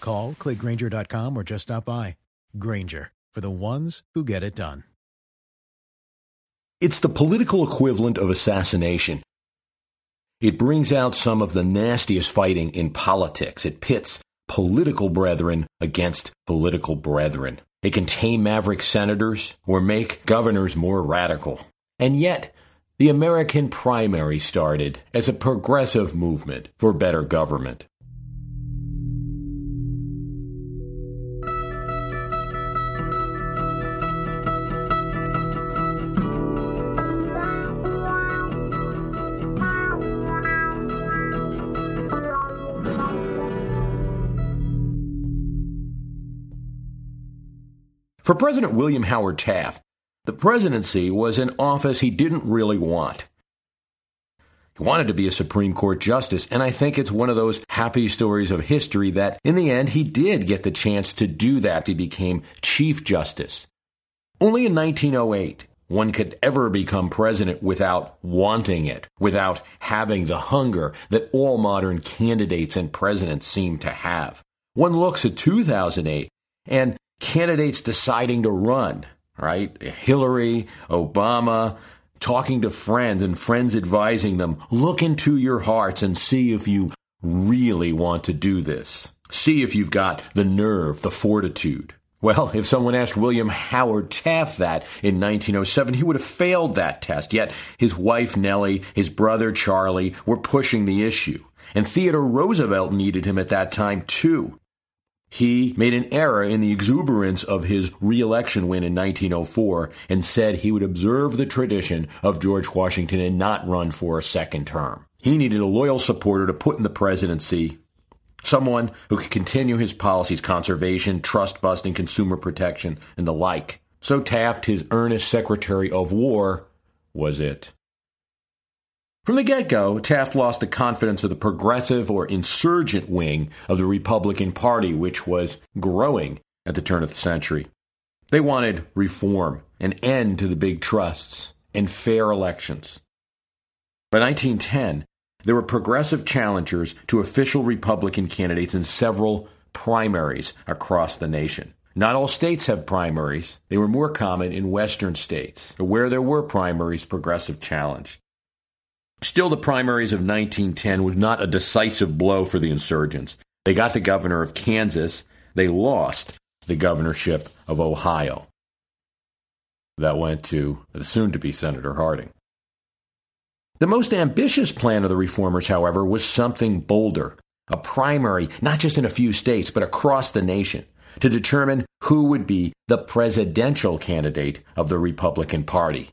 Call, clickgrainger.com, or just stop by. Grainger, for the ones who get it done. It's the political equivalent of assassination. It brings out some of the nastiest fighting in politics. It pits political brethren against political brethren. It can tame maverick senators or make governors more radical. And yet, the American primary started as a progressive movement for better government. For President William Howard Taft, the presidency was an office he didn't really want. He wanted to be a Supreme Court justice, and I think it's one of those happy stories of history that in the end he did get the chance to do that. He became Chief Justice. Only in 1908 one could ever become president without wanting it, without having the hunger that all modern candidates and presidents seem to have. One looks at 2008 and candidates deciding to run, right? Hillary, Obama, talking to friends and friends advising them, look into your hearts and see if you really want to do this. See if you've got the nerve, the fortitude. Well, if someone asked William Howard Taft that in 1907, he would have failed that test. Yet his wife Nellie, his brother Charlie were pushing the issue. And Theodore Roosevelt needed him at that time too. He made an error in the exuberance of his reelection win in 1904 and said he would observe the tradition of George Washington and not run for a second term. He needed a loyal supporter to put in the presidency, someone who could continue his policies conservation, trust busting, consumer protection, and the like. So Taft, his earnest Secretary of War, was it. From the get go, Taft lost the confidence of the progressive or insurgent wing of the Republican Party, which was growing at the turn of the century. They wanted reform, an end to the big trusts, and fair elections. By 1910, there were progressive challengers to official Republican candidates in several primaries across the nation. Not all states have primaries. They were more common in western states. Where there were primaries, progressive challenged. Still, the primaries of 1910 was not a decisive blow for the insurgents. They got the governor of Kansas, they lost the governorship of Ohio. That went to the soon to be Senator Harding. The most ambitious plan of the reformers, however, was something bolder a primary, not just in a few states, but across the nation, to determine who would be the presidential candidate of the Republican Party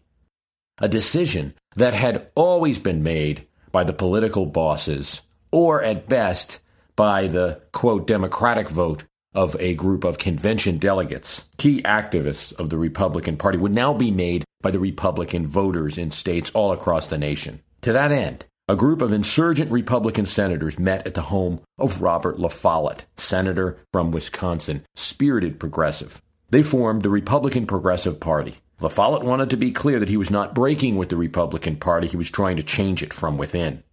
a decision that had always been made by the political bosses, or at best, by the quote democratic vote of a group of convention delegates, key activists of the Republican Party, would now be made by the Republican voters in states all across the nation. To that end, a group of insurgent Republican senators met at the home of Robert La Follette, senator from Wisconsin, spirited progressive. They formed the Republican Progressive Party. La Follette wanted to be clear that he was not breaking with the Republican Party, he was trying to change it from within.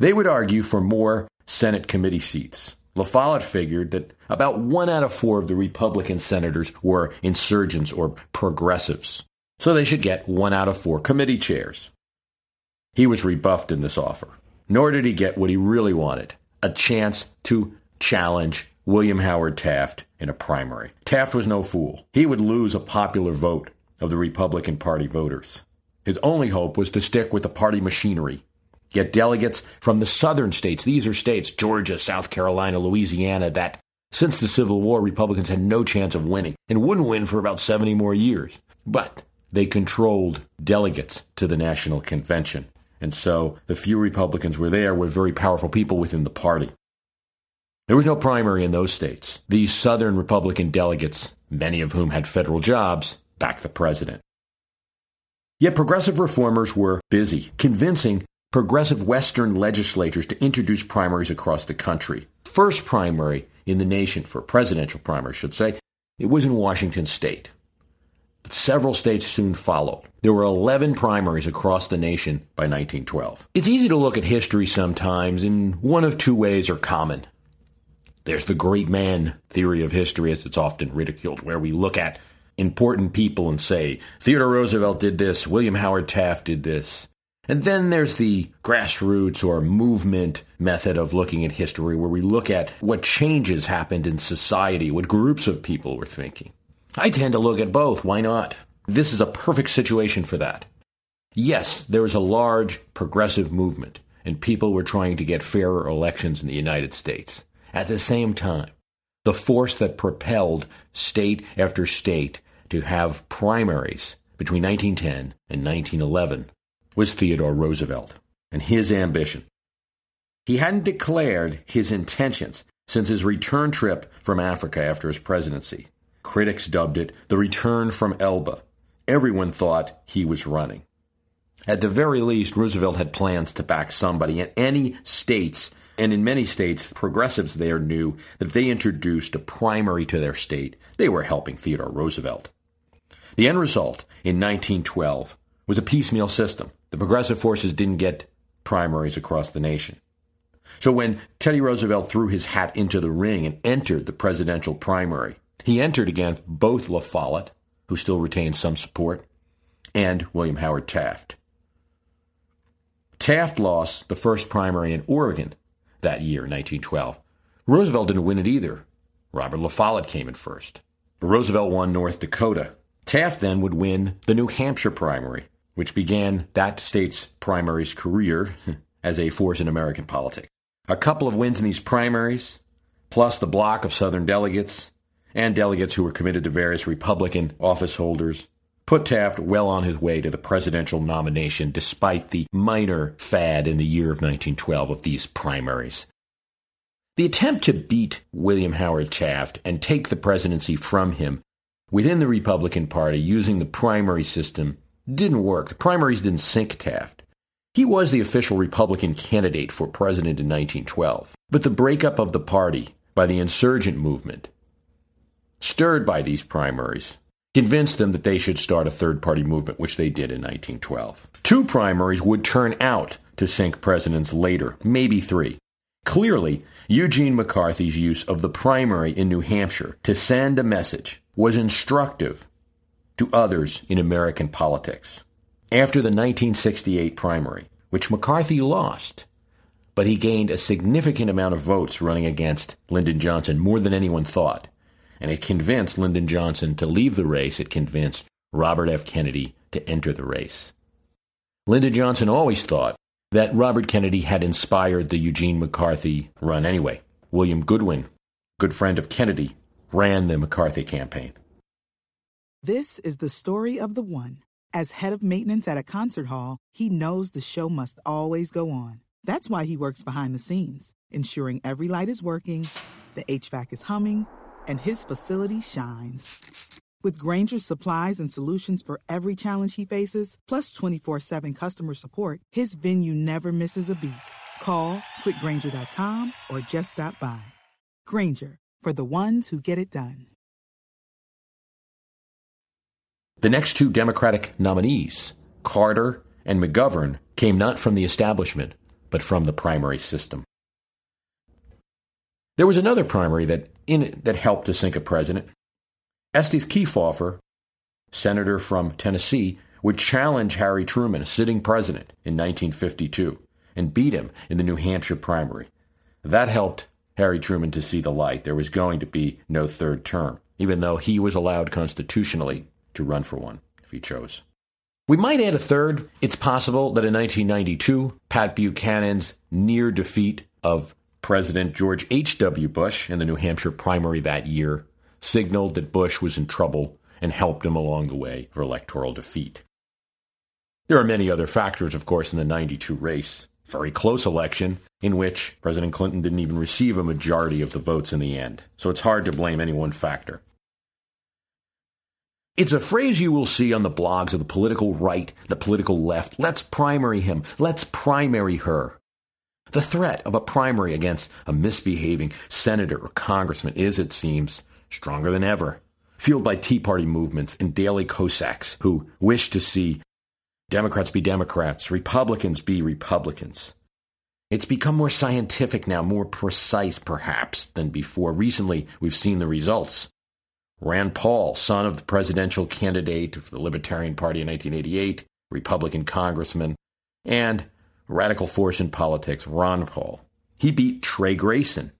They would argue for more Senate committee seats. La Follette figured that about one out of four of the Republican senators were insurgents or progressives, so they should get one out of four committee chairs. He was rebuffed in this offer, nor did he get what he really wanted a chance to challenge William Howard Taft in a primary. Taft was no fool. He would lose a popular vote of the Republican Party voters. His only hope was to stick with the party machinery, get delegates from the southern states. These are states, Georgia, South Carolina, Louisiana, that since the Civil War, Republicans had no chance of winning and wouldn't win for about 70 more years. But they controlled delegates to the National Convention. And so the few Republicans were there were very powerful people within the party. There was no primary in those states. These Southern Republican delegates, many of whom had federal jobs, backed the president. Yet progressive reformers were busy convincing progressive Western legislatures to introduce primaries across the country. First primary in the nation for presidential primary, should say, it was in Washington state. But several states soon followed. There were 11 primaries across the nation by 1912. It's easy to look at history sometimes, in one of two ways are common. There's the great man theory of history, as it's often ridiculed, where we look at important people and say, Theodore Roosevelt did this, William Howard Taft did this. And then there's the grassroots or movement method of looking at history, where we look at what changes happened in society, what groups of people were thinking. I tend to look at both. Why not? This is a perfect situation for that. Yes, there was a large progressive movement, and people were trying to get fairer elections in the United States. At the same time, the force that propelled state after state to have primaries between 1910 and 1911 was Theodore Roosevelt and his ambition. He hadn't declared his intentions since his return trip from Africa after his presidency. Critics dubbed it the return from Elba. Everyone thought he was running. At the very least, Roosevelt had plans to back somebody, and any states, and in many states, progressives there knew that if they introduced a primary to their state, they were helping Theodore Roosevelt. The end result in 1912 was a piecemeal system. The progressive forces didn't get primaries across the nation. So when Teddy Roosevelt threw his hat into the ring and entered the presidential primary, he entered against both La Follette, who still retained some support, and William Howard Taft. Taft lost the first primary in Oregon that year, 1912. Roosevelt didn't win it either. Robert La Follette came in first. But Roosevelt won North Dakota. Taft then would win the New Hampshire primary which began that state's primaries career as a force in American politics. A couple of wins in these primaries, plus the block of Southern delegates and delegates who were committed to various Republican office holders, put Taft well on his way to the presidential nomination despite the minor fad in the year of 1912 of these primaries. The attempt to beat William Howard Taft and take the presidency from him within the Republican Party using the primary system didn't work. The primaries didn't sink Taft. He was the official Republican candidate for president in 1912. But the breakup of the party by the insurgent movement, stirred by these primaries, convinced them that they should start a third party movement, which they did in 1912. Two primaries would turn out to sink presidents later, maybe three. Clearly, Eugene McCarthy's use of the primary in New Hampshire to send a message was instructive to others in American politics. After the 1968 primary, which McCarthy lost, but he gained a significant amount of votes running against Lyndon Johnson, more than anyone thought. And it convinced Lyndon Johnson to leave the race. It convinced Robert F. Kennedy to enter the race. Lyndon Johnson always thought that Robert Kennedy had inspired the Eugene McCarthy run anyway. William Goodwin, good friend of Kennedy, ran the McCarthy campaign. This is the story of the one. As head of maintenance at a concert hall, he knows the show must always go on. That's why he works behind the scenes, ensuring every light is working, the HVAC is humming, and his facility shines. With Grainger's supplies and solutions for every challenge he faces, plus 24 7 customer support, his venue never misses a beat. Call quickgrainger.com or just stop by. Grainger, for the ones who get it done. The next two Democratic nominees, Carter and McGovern, came not from the establishment, but from the primary system. There was another primary that, in, that helped to sink a president. Estes Kefauver, senator from Tennessee, would challenge Harry Truman, a sitting president, in 1952 and beat him in the New Hampshire primary. That helped Harry Truman to see the light. There was going to be no third term, even though he was allowed constitutionally to run for one if he chose. We might add a third. It's possible that in 1992, Pat Buchanan's near defeat of President George H.W. Bush in the New Hampshire primary that year signaled that Bush was in trouble and helped him along the way for electoral defeat. There are many other factors, of course, in the 92 race very close election in which President Clinton didn't even receive a majority of the votes in the end. So it's hard to blame any one factor. It's a phrase you will see on the blogs of the political right, the political left. Let's primary him. Let's primary her. The threat of a primary against a misbehaving senator or congressman is, it seems, stronger than ever, fueled by Tea Party movements and Daily Kossacks who wish to see Democrats be Democrats, Republicans be Republicans. It's become more scientific now, more precise perhaps than before. Recently, we've seen the results. Rand Paul, son of the presidential candidate for the Libertarian Party in 1988, Republican congressman, and radical force in politics, Ron Paul. He beat Trey Grayson,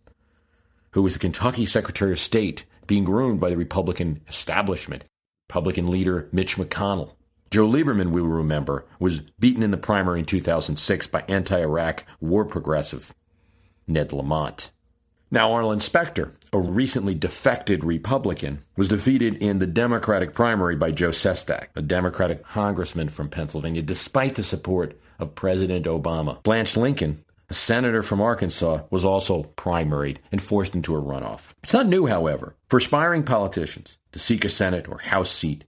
who was the Kentucky Secretary of State, being groomed by the Republican establishment, Republican leader Mitch McConnell. Joe Lieberman, we will remember, was beaten in the primary in 2006 by anti Iraq war progressive Ned Lamont. Now, Arlen Specter, a recently defected Republican, was defeated in the Democratic primary by Joe Sestak, a Democratic congressman from Pennsylvania, despite the support of President Obama. Blanche Lincoln, a senator from Arkansas, was also primaried and forced into a runoff. It's not new, however, for aspiring politicians to seek a Senate or House seat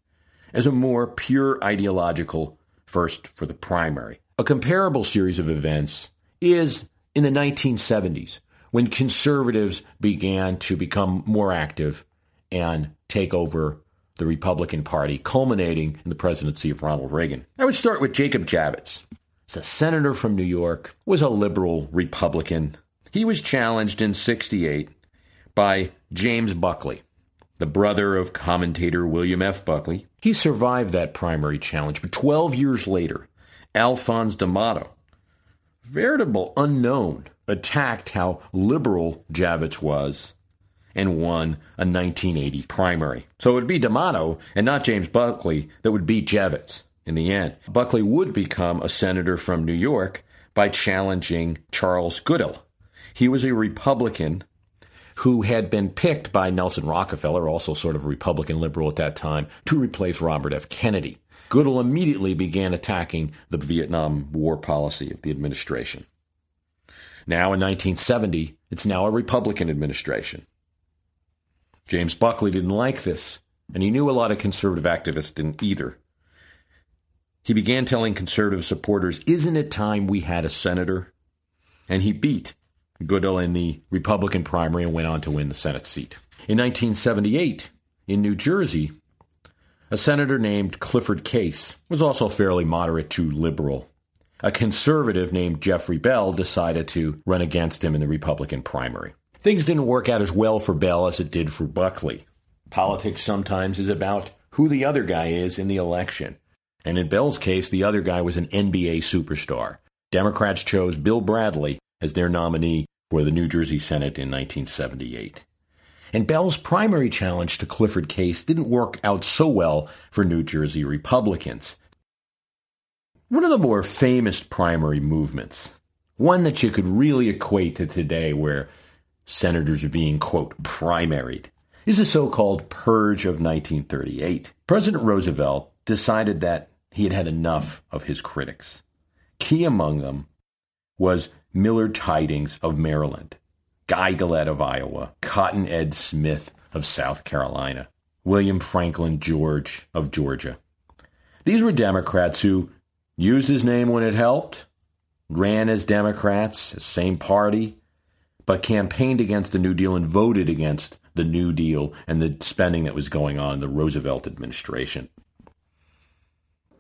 as a more pure ideological first for the primary. A comparable series of events is in the 1970s when conservatives began to become more active and take over the Republican Party, culminating in the presidency of Ronald Reagan. I would start with Jacob Javits. A senator from New York, was a liberal Republican. He was challenged in 68 by James Buckley, the brother of commentator William F. Buckley. He survived that primary challenge, but 12 years later, Alphonse D'Amato, veritable unknown, attacked how liberal Javits was and won a 1980 primary. So it would be D'Amato and not James Buckley that would beat Javits in the end. Buckley would become a senator from New York by challenging Charles Goodell. He was a Republican who had been picked by Nelson Rockefeller, also sort of Republican liberal at that time, to replace Robert F. Kennedy. Goodell immediately began attacking the Vietnam War policy of the administration. Now, in 1970, it's now a Republican administration. James Buckley didn't like this, and he knew a lot of conservative activists didn't either. He began telling conservative supporters, Isn't it time we had a senator? And he beat Goodell in the Republican primary and went on to win the Senate seat. In 1978, in New Jersey, a senator named Clifford Case was also fairly moderate to liberal a conservative named Jeffrey Bell decided to run against him in the Republican primary. Things didn't work out as well for Bell as it did for Buckley. Politics sometimes is about who the other guy is in the election. And in Bell's case, the other guy was an NBA superstar. Democrats chose Bill Bradley as their nominee for the New Jersey Senate in 1978. And Bell's primary challenge to Clifford Case didn't work out so well for New Jersey Republicans. One of the more famous primary movements, one that you could really equate to today where senators are being, quote, primaried, is the so called Purge of 1938. President Roosevelt decided that he had had enough of his critics. Key among them was Millard Tydings of Maryland, Guy Gillette of Iowa, Cotton Ed Smith of South Carolina, William Franklin George of Georgia. These were Democrats who used his name when it helped, ran as Democrats, same party, but campaigned against the New Deal and voted against the New Deal and the spending that was going on in the Roosevelt administration.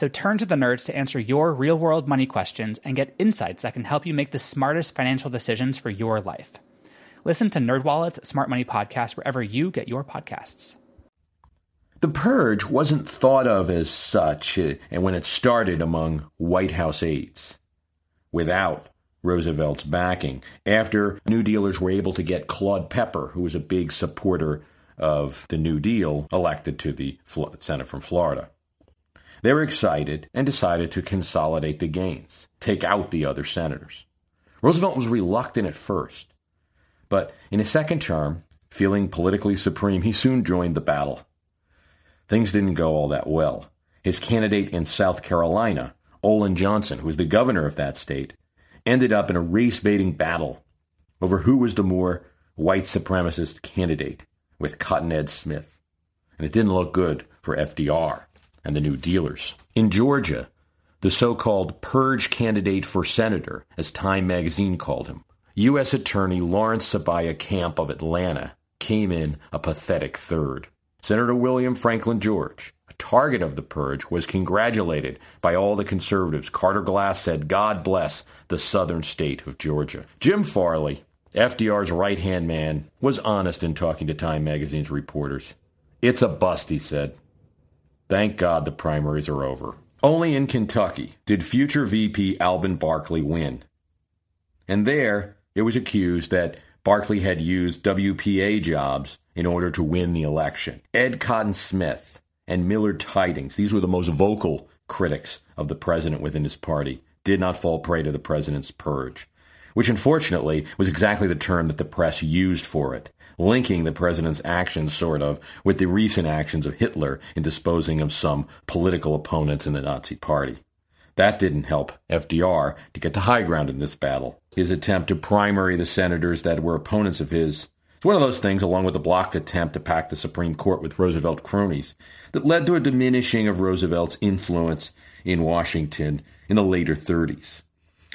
So turn to the nerds to answer your real world money questions and get insights that can help you make the smartest financial decisions for your life. Listen to NerdWallet's Smart Money Podcast wherever you get your podcasts. The purge wasn't thought of as such, and when it started among White House aides, without Roosevelt's backing. After New Dealers were able to get Claude Pepper, who was a big supporter of the New Deal, elected to the Senate from Florida. They were excited and decided to consolidate the gains, take out the other senators. Roosevelt was reluctant at first, but in his second term, feeling politically supreme, he soon joined the battle. Things didn't go all that well. His candidate in South Carolina, Olin Johnson, who was the governor of that state, ended up in a race baiting battle over who was the more white supremacist candidate with Cotton Ed Smith. And it didn't look good for FDR and the New Dealers. In Georgia, the so called purge candidate for senator, as Time magazine called him, U.S. Attorney Lawrence Sabiah Camp of Atlanta, came in a pathetic third. Senator William Franklin George, a target of the purge, was congratulated by all the conservatives. Carter Glass said, God bless the southern state of Georgia. Jim Farley, FDR's right hand man, was honest in talking to Time magazine's reporters. It's a bust, he said. Thank God the primaries are over. Only in Kentucky did future VP Alben Barkley win. And there, it was accused that Barkley had used WPA jobs in order to win the election. Ed Cotton Smith and Millard Tydings, these were the most vocal critics of the president within his party, did not fall prey to the president's purge, which unfortunately was exactly the term that the press used for it linking the president's actions, sort of, with the recent actions of Hitler in disposing of some political opponents in the Nazi Party. That didn't help FDR to get the high ground in this battle. His attempt to primary the senators that were opponents of his it's one of those things, along with the blocked attempt to pack the Supreme Court with Roosevelt cronies, that led to a diminishing of Roosevelt's influence in Washington in the later 30s.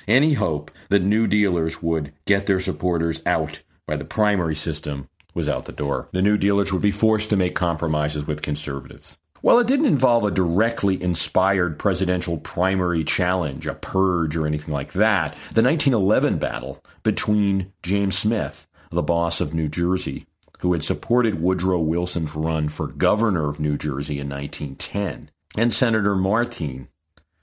Any hope that New Dealers would get their supporters out by the primary system was out the door. The New Dealers would be forced to make compromises with conservatives. While it didn't involve a directly inspired presidential primary challenge, a purge, or anything like that, the 1911 battle between James Smith, the boss of New Jersey, who had supported Woodrow Wilson's run for governor of New Jersey in 1910, and Senator Martine,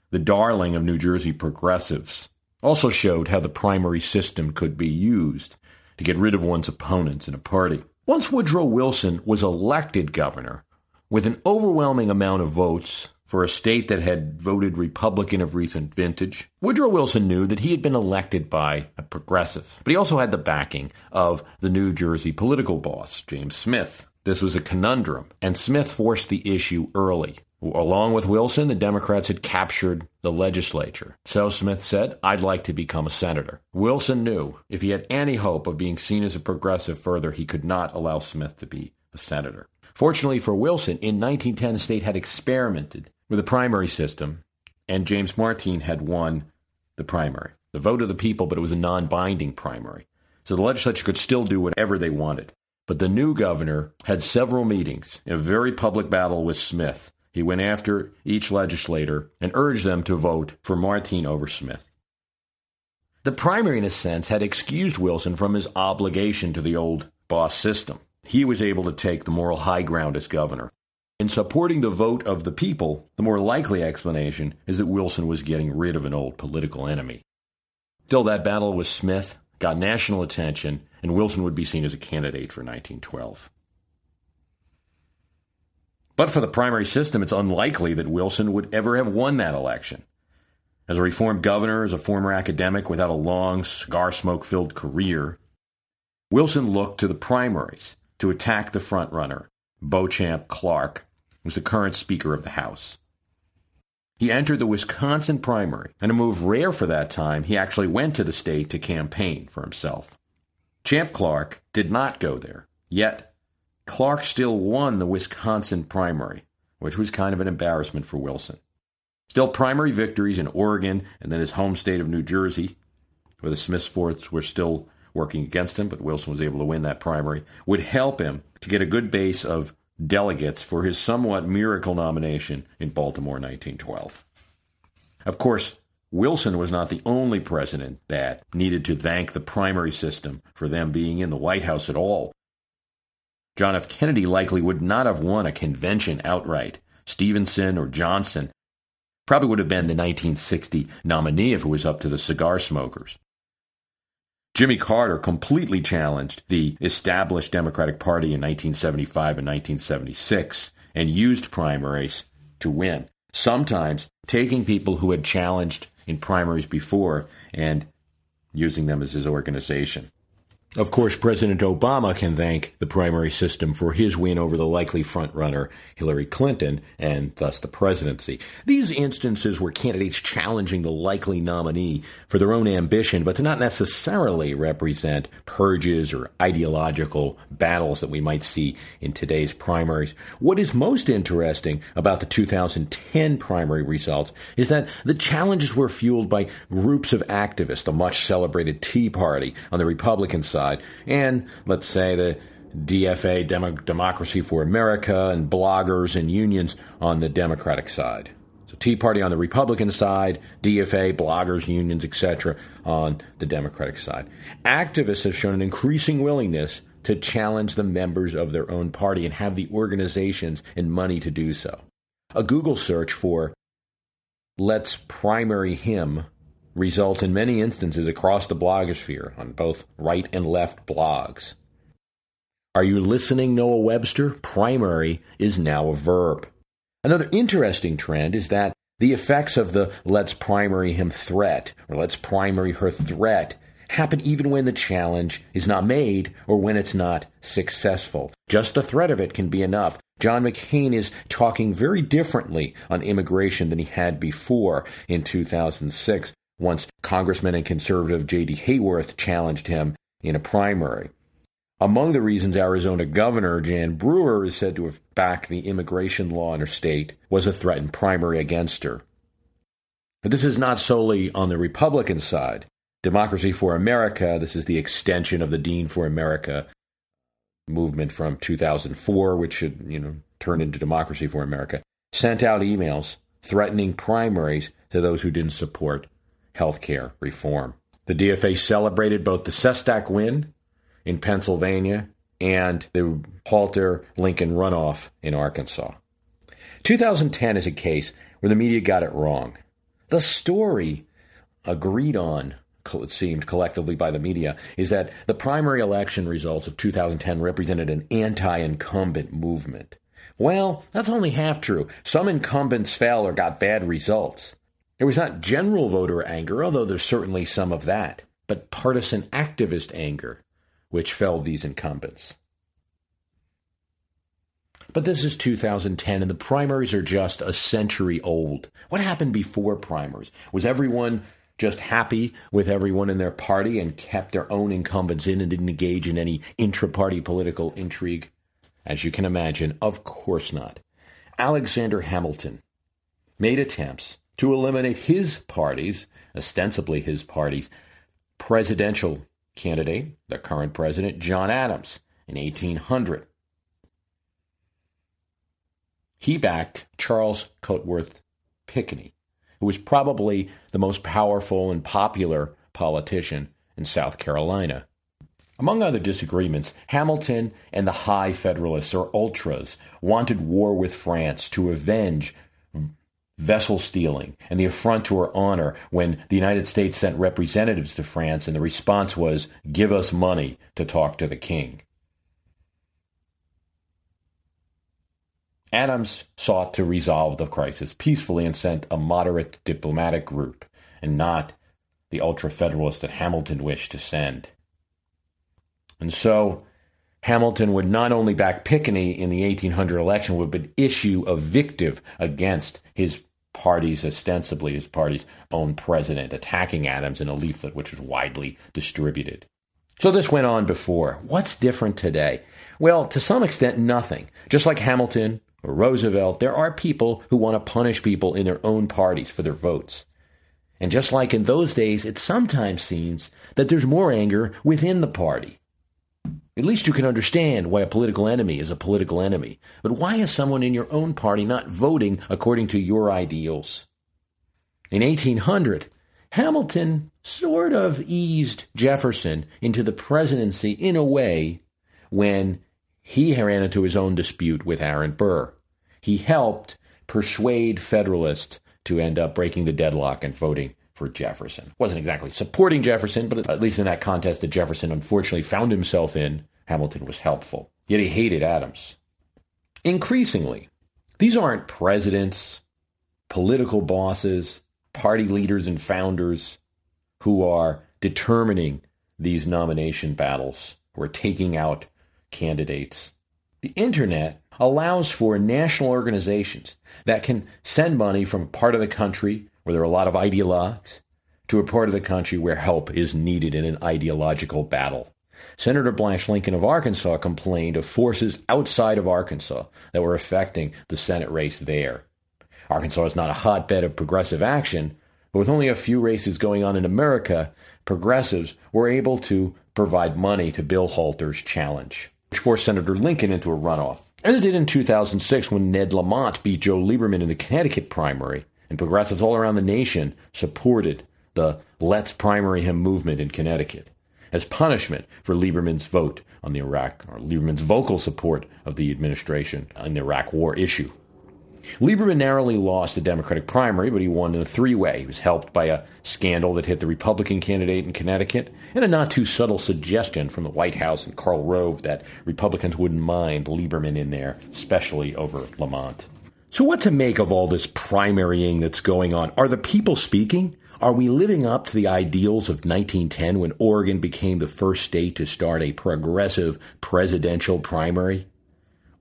the darling of New Jersey progressives, also showed how the primary system could be used to get rid of one's opponents in a party. Once Woodrow Wilson was elected governor, with an overwhelming amount of votes for a state that had voted Republican of recent vintage, Woodrow Wilson knew that he had been elected by a progressive. But he also had the backing of the New Jersey political boss, James Smith. This was a conundrum, and Smith forced the issue early. Along with Wilson, the Democrats had captured the legislature. So Smith said, I'd like to become a senator. Wilson knew if he had any hope of being seen as a progressive further, he could not allow Smith to be a senator. Fortunately for Wilson, in 1910, the state had experimented with a primary system, and James Martine had won the primary. The vote of the people, but it was a non binding primary. So the legislature could still do whatever they wanted. But the new governor had several meetings in a very public battle with Smith he went after each legislator and urged them to vote for Martine over Smith. The primary, in a sense, had excused Wilson from his obligation to the old boss system. He was able to take the moral high ground as governor. In supporting the vote of the people, the more likely explanation is that Wilson was getting rid of an old political enemy. Still, that battle with Smith got national attention, and Wilson would be seen as a candidate for 1912. But for the primary system, it's unlikely that Wilson would ever have won that election. As a reformed governor, as a former academic without a long, cigar smoke filled career, Wilson looked to the primaries to attack the frontrunner, Beauchamp Clark, who was the current Speaker of the House. He entered the Wisconsin primary, and a move rare for that time, he actually went to the state to campaign for himself. Champ Clark did not go there, yet Clark still won the Wisconsin primary, which was kind of an embarrassment for Wilson. Still, primary victories in Oregon and then his home state of New Jersey, where the Smithfords were still working against him, but Wilson was able to win that primary, would help him to get a good base of delegates for his somewhat miracle nomination in Baltimore 1912. Of course, Wilson was not the only president that needed to thank the primary system for them being in the White House at all. John F. Kennedy likely would not have won a convention outright. Stevenson or Johnson probably would have been the 1960 nominee if it was up to the cigar smokers. Jimmy Carter completely challenged the established Democratic Party in 1975 and 1976 and used primaries to win, sometimes taking people who had challenged in primaries before and using them as his organization. Of course, President Obama can thank the primary system for his win over the likely frontrunner Hillary Clinton and thus the presidency. These instances were candidates challenging the likely nominee for their own ambition, but to not necessarily represent purges or ideological battles that we might see in today's primaries. What is most interesting about the 2010 primary results is that the challenges were fueled by groups of activists, the much celebrated Tea Party on the Republican side side, and let's say the DFA, Demo- Democracy for America, and bloggers and unions on the Democratic side. So Tea Party on the Republican side, DFA, bloggers, unions, etc., on the Democratic side. Activists have shown an increasing willingness to challenge the members of their own party and have the organizations and money to do so. A Google search for Let's Primary Him results in many instances across the blogosphere on both right and left blogs. Are you listening, Noah Webster? Primary is now a verb. Another interesting trend is that the effects of the let's primary him threat or let's primary her threat happen even when the challenge is not made or when it's not successful. Just the threat of it can be enough. John McCain is talking very differently on immigration than he had before in 2006 once Congressman and conservative J.D. Hayworth challenged him in a primary. Among the reasons Arizona Governor Jan Brewer is said to have backed the immigration law in her state was a threatened primary against her. But this is not solely on the Republican side. Democracy for America, this is the extension of the Dean for America movement from 2004, which should, you know, turn into Democracy for America, sent out emails threatening primaries to those who didn't support health care reform. The DFA celebrated both the Sestak win in Pennsylvania and the Halter Lincoln runoff in Arkansas. 2010 is a case where the media got it wrong. The story agreed on, it seemed collectively by the media, is that the primary election results of 2010 represented an anti incumbent movement. Well, that's only half true. Some incumbents fell or got bad results. It was not general voter anger, although there's certainly some of that, but partisan activist anger, which felled these incumbents. But this is 2010, and the primaries are just a century old. What happened before primaries? Was everyone just happy with everyone in their party and kept their own incumbents in and didn't engage in any intra party political intrigue? As you can imagine, of course not. Alexander Hamilton made attempts to eliminate his party's, ostensibly his party's, presidential candidate, the current president, John Adams, in 1800. He backed Charles Cotesworth Pinckney, who was probably the most powerful and popular politician in South Carolina. Among other disagreements, Hamilton and the High Federalists, or Ultras, wanted war with France to avenge vessel stealing and the affront to her honor when the United States sent representatives to France and the response was, give us money to talk to the king. Adams sought to resolve the crisis peacefully and sent a moderate diplomatic group, and not the ultra federalist that Hamilton wished to send. And so, Hamilton would not only back Pinckney in the 1800 election, but issue a victive against his party's, ostensibly his party's own president, attacking Adams in a leaflet which was widely distributed. So this went on before. What's different today? Well, to some extent, nothing. Just like Hamilton or Roosevelt, there are people who want to punish people in their own parties for their votes. And just like in those days, it sometimes seems that there's more anger within the party. At least you can understand why a political enemy is a political enemy. But why is someone in your own party not voting according to your ideals? In 1800, Hamilton sort of eased Jefferson into the presidency in a way when he ran into his own dispute with Aaron Burr. He helped persuade Federalists to end up breaking the deadlock and voting for Jefferson. Wasn't exactly supporting Jefferson, but at least in that contest that Jefferson unfortunately found himself in, Hamilton was helpful. Yet he hated Adams. Increasingly, these aren't presidents, political bosses, party leaders, and founders who are determining these nomination battles, are taking out candidates. The internet allows for national organizations that can send money from part of the country where there are a lot of ideologues to a part of the country where help is needed in an ideological battle. Senator Blanche Lincoln of Arkansas complained of forces outside of Arkansas that were affecting the Senate race there. Arkansas is not a hotbed of progressive action, but with only a few races going on in America, progressives were able to provide money to Bill Halter's challenge, which forced Senator Lincoln into a runoff. As it did in 2006 when Ned Lamont beat Joe Lieberman in the Connecticut primary, and progressives all around the nation supported the Let's Primary Him movement in Connecticut as punishment for Lieberman's vote on the Iraq, or Lieberman's vocal support of the administration on the Iraq war issue. Lieberman narrowly lost the Democratic primary, but he won in a three way. He was helped by a scandal that hit the Republican candidate in Connecticut and a not too subtle suggestion from the White House and Karl Rove that Republicans wouldn't mind Lieberman in there, especially over Lamont. So, what to make of all this primarying that's going on? Are the people speaking? Are we living up to the ideals of 1910 when Oregon became the first state to start a progressive presidential primary?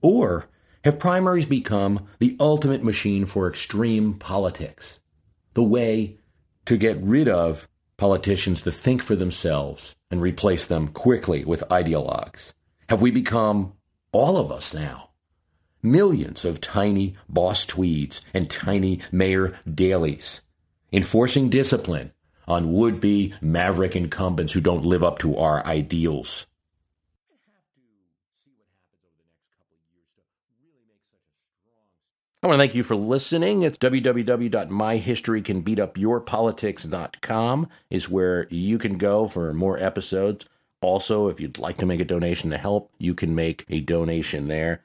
Or have primaries become the ultimate machine for extreme politics? The way to get rid of politicians to think for themselves and replace them quickly with ideologues? Have we become, all of us now, millions of tiny boss tweeds and tiny mayor Daleys, enforcing discipline on would be maverick incumbents who don't live up to our ideals. I want to thank you for listening. It's www.myhistorycanbeatupyourpolitics.com is where you can go for more episodes. Also, if you'd like to make a donation to help, you can make a donation there.